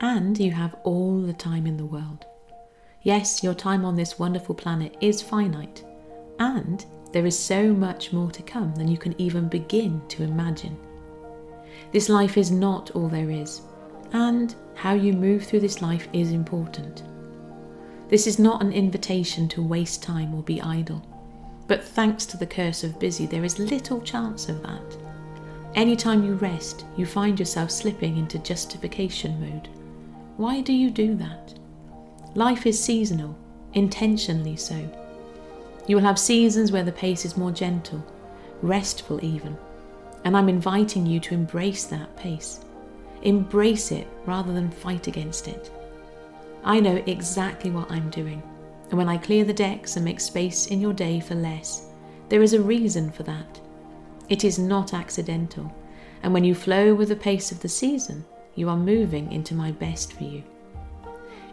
and you have all the time in the world. Yes, your time on this wonderful planet is finite, and there is so much more to come than you can even begin to imagine. This life is not all there is, and how you move through this life is important. This is not an invitation to waste time or be idle, but thanks to the curse of busy, there is little chance of that. Anytime you rest, you find yourself slipping into justification mode. Why do you do that? Life is seasonal, intentionally so. You will have seasons where the pace is more gentle, restful even, and I'm inviting you to embrace that pace. Embrace it rather than fight against it. I know exactly what I'm doing, and when I clear the decks and make space in your day for less, there is a reason for that. It is not accidental, and when you flow with the pace of the season, you are moving into my best for you.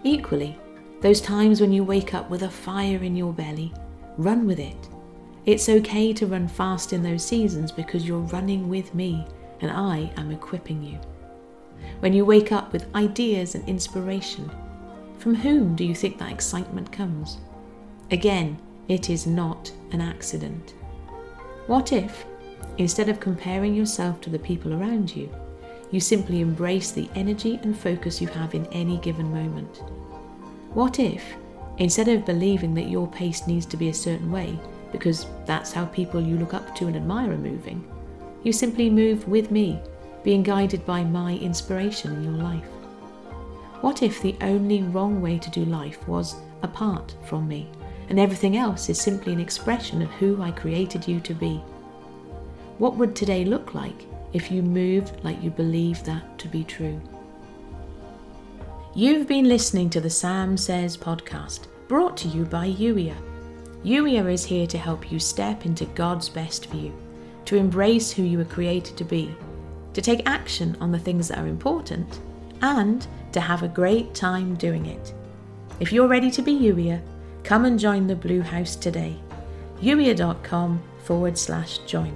Equally, those times when you wake up with a fire in your belly, run with it. It's okay to run fast in those seasons because you're running with me and I am equipping you. When you wake up with ideas and inspiration, from whom do you think that excitement comes? Again, it is not an accident. What if Instead of comparing yourself to the people around you, you simply embrace the energy and focus you have in any given moment. What if, instead of believing that your pace needs to be a certain way, because that's how people you look up to and admire are moving, you simply move with me, being guided by my inspiration in your life? What if the only wrong way to do life was apart from me, and everything else is simply an expression of who I created you to be? What would today look like if you moved like you believe that to be true? You've been listening to the Sam Says podcast, brought to you by Youier. Youier is here to help you step into God's best for you, to embrace who you were created to be, to take action on the things that are important, and to have a great time doing it. If you're ready to be Youier, come and join the Blue House today. Youier.com forward slash join.